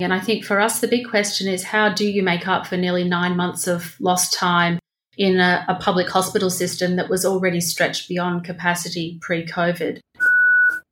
And I think for us, the big question is how do you make up for nearly nine months of lost time in a, a public hospital system that was already stretched beyond capacity pre COVID?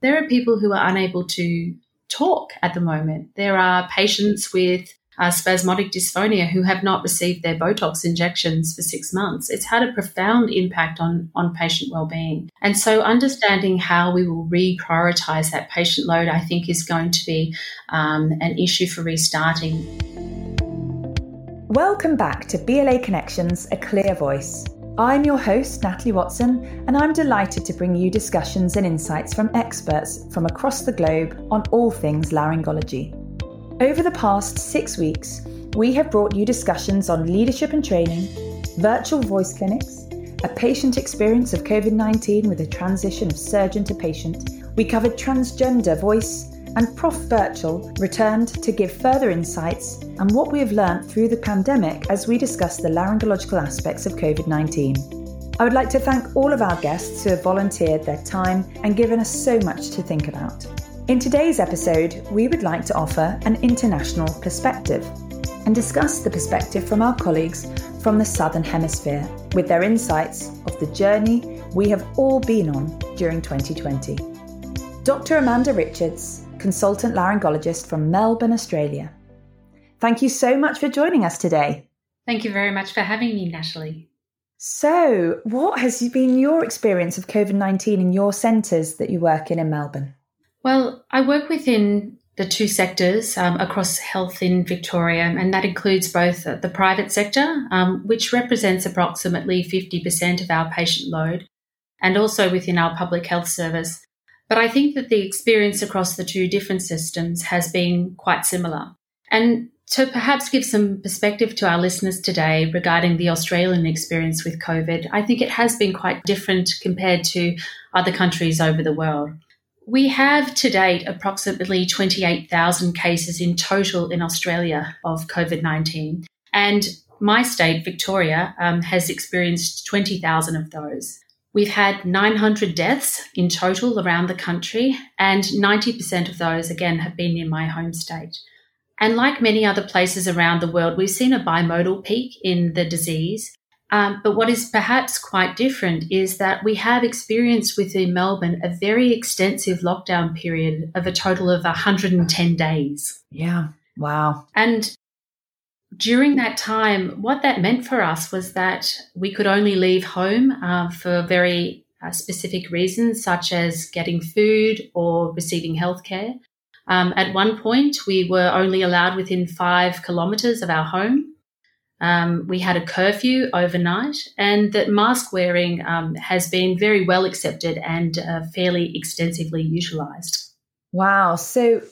There are people who are unable to talk at the moment. There are patients with uh, spasmodic dysphonia who have not received their Botox injections for six months. It's had a profound impact on, on patient well-being. And so understanding how we will reprioritize that patient load, I think, is going to be um, an issue for restarting. Welcome back to BLA Connections, a clear voice. I'm your host, Natalie Watson, and I'm delighted to bring you discussions and insights from experts from across the globe on all things laryngology. Over the past six weeks, we have brought you discussions on leadership and training, virtual voice clinics, a patient experience of COVID 19 with a transition of surgeon to patient. We covered transgender voice, and Prof Birchall returned to give further insights and what we have learnt through the pandemic as we discuss the laryngological aspects of COVID 19. I would like to thank all of our guests who have volunteered their time and given us so much to think about. In today's episode, we would like to offer an international perspective and discuss the perspective from our colleagues from the Southern Hemisphere with their insights of the journey we have all been on during 2020. Dr. Amanda Richards, consultant laryngologist from Melbourne, Australia. Thank you so much for joining us today. Thank you very much for having me, Natalie. So, what has been your experience of COVID 19 in your centres that you work in in Melbourne? Well, I work within the two sectors um, across health in Victoria, and that includes both the private sector, um, which represents approximately 50% of our patient load, and also within our public health service. But I think that the experience across the two different systems has been quite similar. And to perhaps give some perspective to our listeners today regarding the Australian experience with COVID, I think it has been quite different compared to other countries over the world. We have to date approximately 28,000 cases in total in Australia of COVID 19. And my state, Victoria, um, has experienced 20,000 of those. We've had 900 deaths in total around the country, and 90% of those, again, have been in my home state. And like many other places around the world, we've seen a bimodal peak in the disease, um, but what is perhaps quite different is that we have experienced within Melbourne a very extensive lockdown period of a total of 110 days. Yeah. Wow. And during that time, what that meant for us was that we could only leave home uh, for very uh, specific reasons, such as getting food or receiving healthcare. Um, at one point, we were only allowed within five kilometres of our home. Um, we had a curfew overnight, and that mask wearing um, has been very well accepted and uh, fairly extensively utilised. Wow. So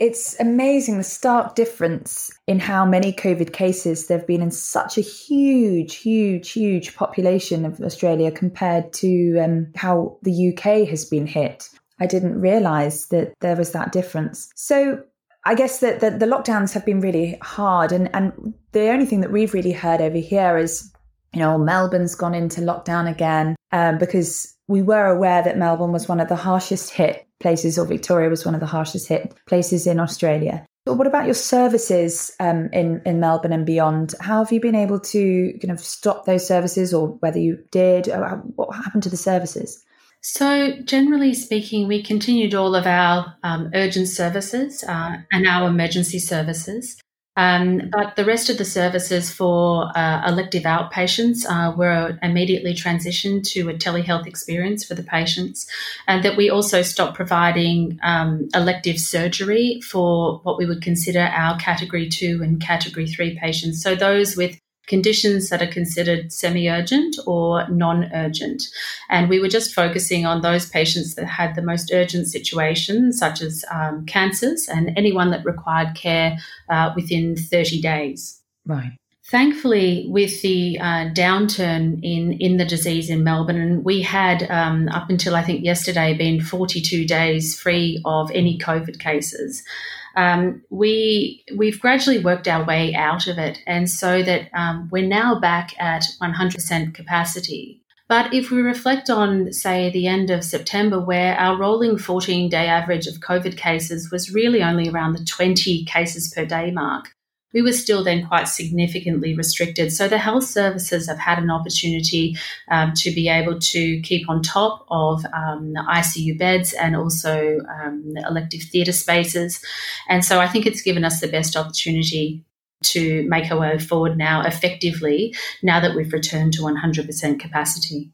it's amazing the stark difference in how many COVID cases there have been in such a huge, huge, huge population of Australia compared to um, how the UK has been hit. I didn't realise that there was that difference. So, I guess that the, the, lockdowns have been really hard, and, and the only thing that we've really heard over here is, you know, Melbourne's gone into lockdown again um, because we were aware that Melbourne was one of the harshest hit places, or Victoria was one of the harshest hit places in Australia. But what about your services um, in in Melbourne and beyond? How have you been able to kind of stop those services, or whether you did? What happened to the services? So, generally speaking, we continued all of our um, urgent services uh, and our emergency services. Um, but the rest of the services for uh, elective outpatients uh, were immediately transitioned to a telehealth experience for the patients, and that we also stopped providing um, elective surgery for what we would consider our category two and category three patients. So those with conditions that are considered semi urgent or non urgent. And we were just focusing on those patients that had the most urgent situations, such as um, cancers and anyone that required care uh, within 30 days. Right. Thankfully, with the uh, downturn in, in the disease in Melbourne, and we had um, up until I think yesterday been 42 days free of any COVID cases um, we we've gradually worked our way out of it, and so that um, we're now back at 100% capacity. But if we reflect on, say, the end of September, where our rolling 14 day average of COVID cases was really only around the 20 cases per day mark, we were still then quite significantly restricted. So the health services have had an opportunity um, to be able to keep on top of um, ICU beds and also um, elective theatre spaces. And so I think it's given us the best opportunity to make our way forward now effectively now that we've returned to 100% capacity.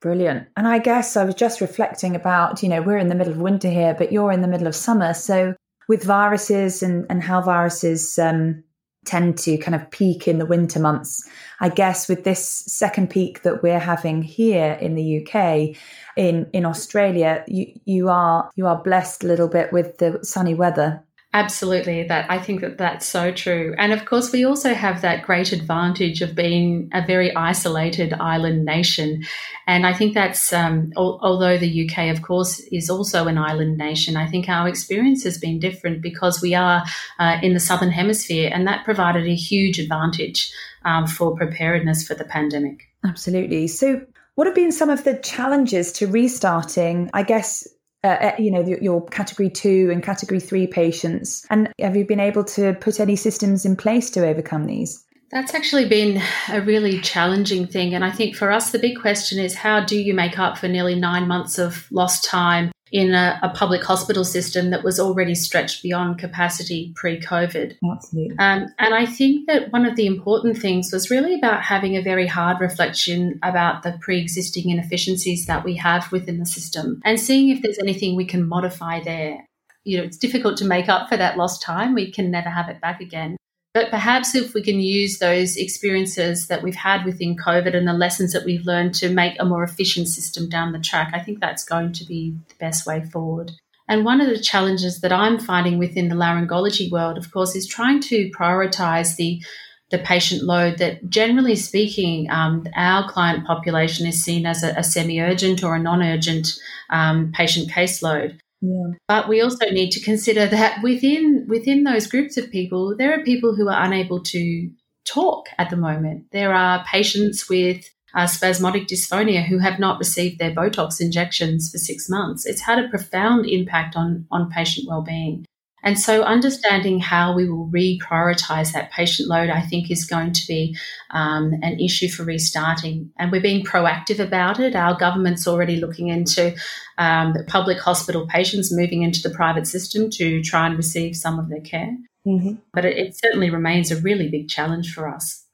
Brilliant. And I guess I was just reflecting about, you know, we're in the middle of winter here, but you're in the middle of summer. So with viruses and, and how viruses um, tend to kind of peak in the winter months, I guess with this second peak that we're having here in the UK, in in Australia, you you are you are blessed a little bit with the sunny weather Absolutely, that I think that that's so true. And of course, we also have that great advantage of being a very isolated island nation. And I think that's, um, al- although the UK, of course, is also an island nation, I think our experience has been different because we are uh, in the southern hemisphere, and that provided a huge advantage um, for preparedness for the pandemic. Absolutely. So, what have been some of the challenges to restarting? I guess uh, uh, you know, your category two and category three patients? And have you been able to put any systems in place to overcome these? That's actually been a really challenging thing. And I think for us, the big question is how do you make up for nearly nine months of lost time in a, a, public hospital system that was already stretched beyond capacity pre COVID. Absolutely. Um, and I think that one of the important things was really about having a very hard reflection about the pre existing inefficiencies that we have within the system and seeing if there's anything we can modify there. You know, it's difficult to make up for that lost time. We can never have it back again. But perhaps if we can use those experiences that we've had within COVID and the lessons that we've learned to make a more efficient system down the track, I think that's going to be the best way forward. And one of the challenges that I'm finding within the laryngology world, of course, is trying to prioritize the the patient load that generally speaking, um, our client population is seen as a, a semi urgent or a non urgent um, patient caseload. Yeah. But we also need to consider that within within those groups of people, there are people who are unable to talk at the moment. There are patients with uh, spasmodic dysphonia who have not received their Botox injections for six months. It's had a profound impact on on patient well-being. And so, understanding how we will reprioritize that patient load, I think, is going to be um, an issue for restarting. And we're being proactive about it. Our government's already looking into um, public hospital patients moving into the private system to try and receive some of their care. Mm-hmm. But it, it certainly remains a really big challenge for us.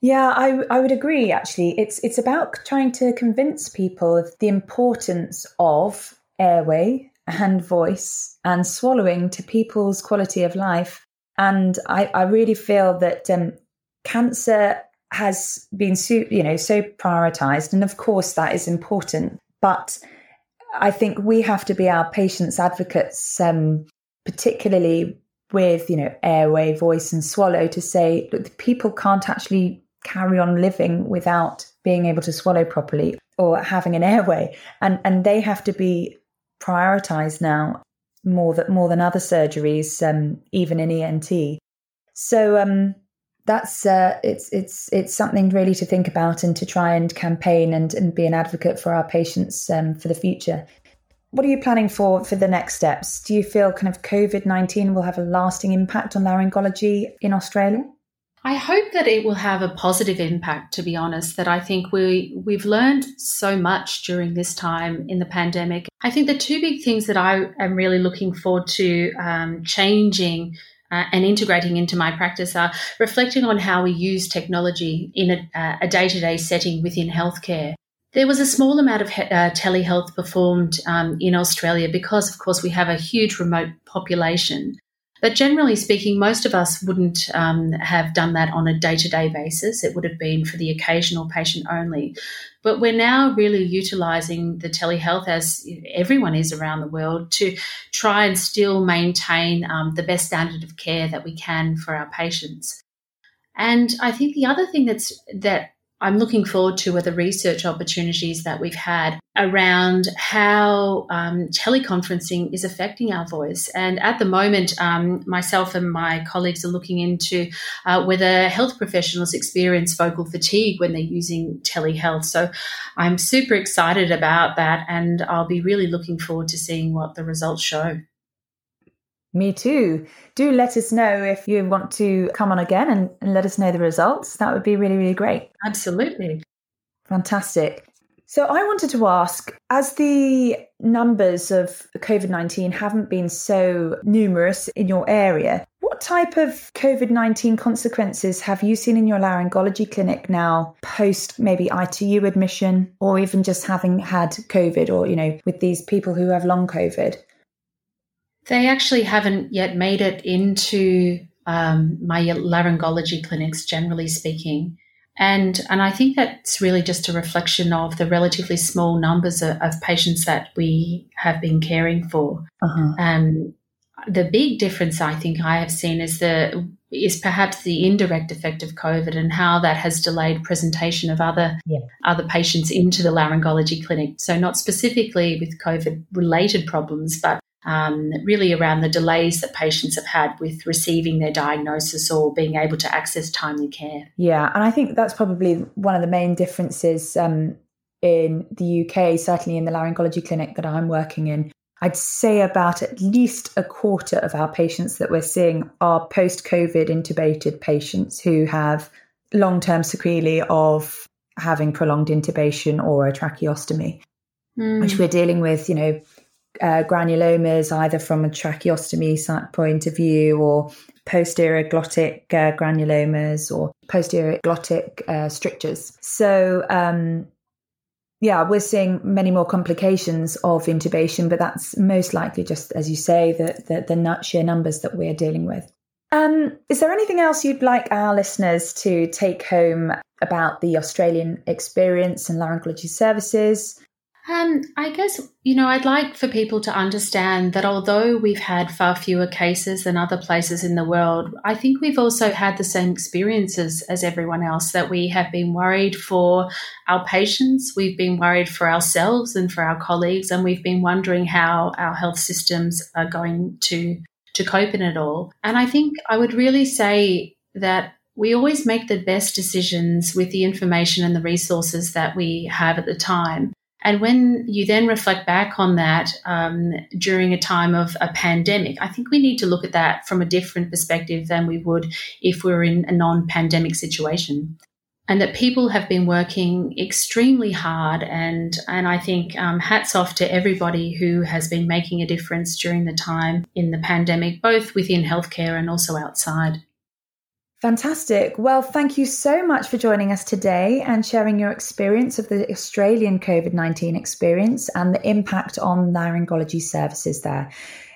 Yeah, I, I would agree. Actually, it's it's about trying to convince people of the importance of airway and voice and swallowing to people's quality of life. And I, I really feel that um, cancer has been so, you know so prioritized, and of course that is important. But I think we have to be our patients' advocates, um, particularly with you know airway, voice, and swallow, to say look, people can't actually carry on living without being able to swallow properly or having an airway, and and they have to be prioritized now more that more than other surgeries, um, even in ENT. So um, that's uh, it's it's it's something really to think about and to try and campaign and, and be an advocate for our patients um, for the future. What are you planning for for the next steps? Do you feel kind of COVID nineteen will have a lasting impact on laryngology in Australia? I hope that it will have a positive impact, to be honest, that I think we, we've learned so much during this time in the pandemic. I think the two big things that I am really looking forward to um, changing uh, and integrating into my practice are reflecting on how we use technology in a day to day setting within healthcare. There was a small amount of uh, telehealth performed um, in Australia because, of course, we have a huge remote population. But generally speaking, most of us wouldn't um, have done that on a day to day basis. It would have been for the occasional patient only. But we're now really utilizing the telehealth, as everyone is around the world, to try and still maintain um, the best standard of care that we can for our patients. And I think the other thing that's that I'm looking forward to are the research opportunities that we've had around how um, teleconferencing is affecting our voice. And at the moment, um, myself and my colleagues are looking into uh, whether health professionals experience vocal fatigue when they're using telehealth. So I'm super excited about that, and I'll be really looking forward to seeing what the results show. Me too. Do let us know if you want to come on again and, and let us know the results. That would be really, really great. Absolutely. Fantastic. So I wanted to ask as the numbers of COVID 19 haven't been so numerous in your area, what type of COVID 19 consequences have you seen in your laryngology clinic now post maybe ITU admission or even just having had COVID or, you know, with these people who have long COVID? They actually haven't yet made it into um, my laryngology clinics, generally speaking. And, and I think that's really just a reflection of the relatively small numbers of, of patients that we have been caring for. Uh-huh. Um, the big difference I think I have seen is the is perhaps the indirect effect of COVID and how that has delayed presentation of other yeah. other patients into the laryngology clinic. So not specifically with COVID related problems, but um, really around the delays that patients have had with receiving their diagnosis or being able to access timely care. Yeah, and I think that's probably one of the main differences um, in the UK, certainly in the laryngology clinic that I'm working in. I'd say about at least a quarter of our patients that we're seeing are post COVID intubated patients who have long term sequelae of having prolonged intubation or a tracheostomy, mm. which we're dealing with, you know, uh, granulomas, either from a tracheostomy point of view or posterior glottic uh, granulomas or posterior glottic uh, strictures. So, um, yeah, we're seeing many more complications of intubation, but that's most likely just, as you say, the, the, the sheer numbers that we're dealing with. Um, is there anything else you'd like our listeners to take home about the Australian experience and laryngology services? Um, I guess, you know, I'd like for people to understand that although we've had far fewer cases than other places in the world, I think we've also had the same experiences as everyone else, that we have been worried for our patients, we've been worried for ourselves and for our colleagues, and we've been wondering how our health systems are going to, to cope in it all. And I think I would really say that we always make the best decisions with the information and the resources that we have at the time. And when you then reflect back on that um, during a time of a pandemic, I think we need to look at that from a different perspective than we would if we're in a non pandemic situation. And that people have been working extremely hard. And, and I think um, hats off to everybody who has been making a difference during the time in the pandemic, both within healthcare and also outside. Fantastic. Well, thank you so much for joining us today and sharing your experience of the Australian COVID 19 experience and the impact on laryngology services there.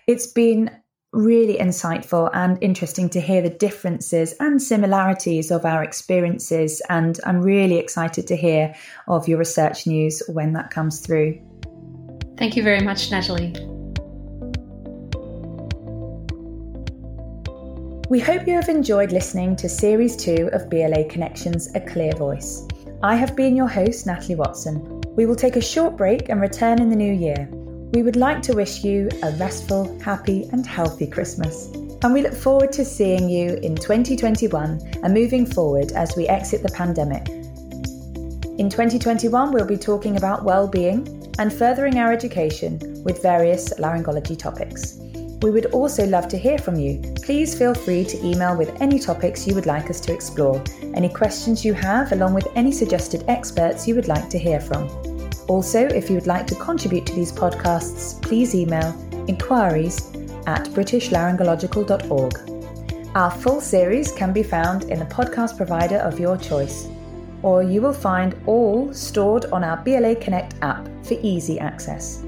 It's been really insightful and interesting to hear the differences and similarities of our experiences. And I'm really excited to hear of your research news when that comes through. Thank you very much, Natalie. We hope you have enjoyed listening to Series 2 of BLA Connections A Clear Voice. I have been your host, Natalie Watson. We will take a short break and return in the new year. We would like to wish you a restful, happy, and healthy Christmas. And we look forward to seeing you in 2021 and moving forward as we exit the pandemic. In 2021, we'll be talking about well-being and furthering our education with various laryngology topics. We would also love to hear from you. Please feel free to email with any topics you would like us to explore, any questions you have, along with any suggested experts you would like to hear from. Also, if you would like to contribute to these podcasts, please email inquiries at britishlaryngological.org. Our full series can be found in the podcast provider of your choice, or you will find all stored on our BLA Connect app for easy access.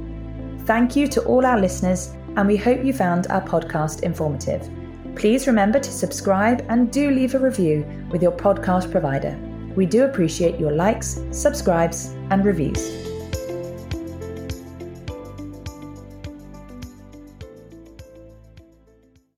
Thank you to all our listeners and we hope you found our podcast informative. Please remember to subscribe and do leave a review with your podcast provider. We do appreciate your likes, subscribes, and reviews.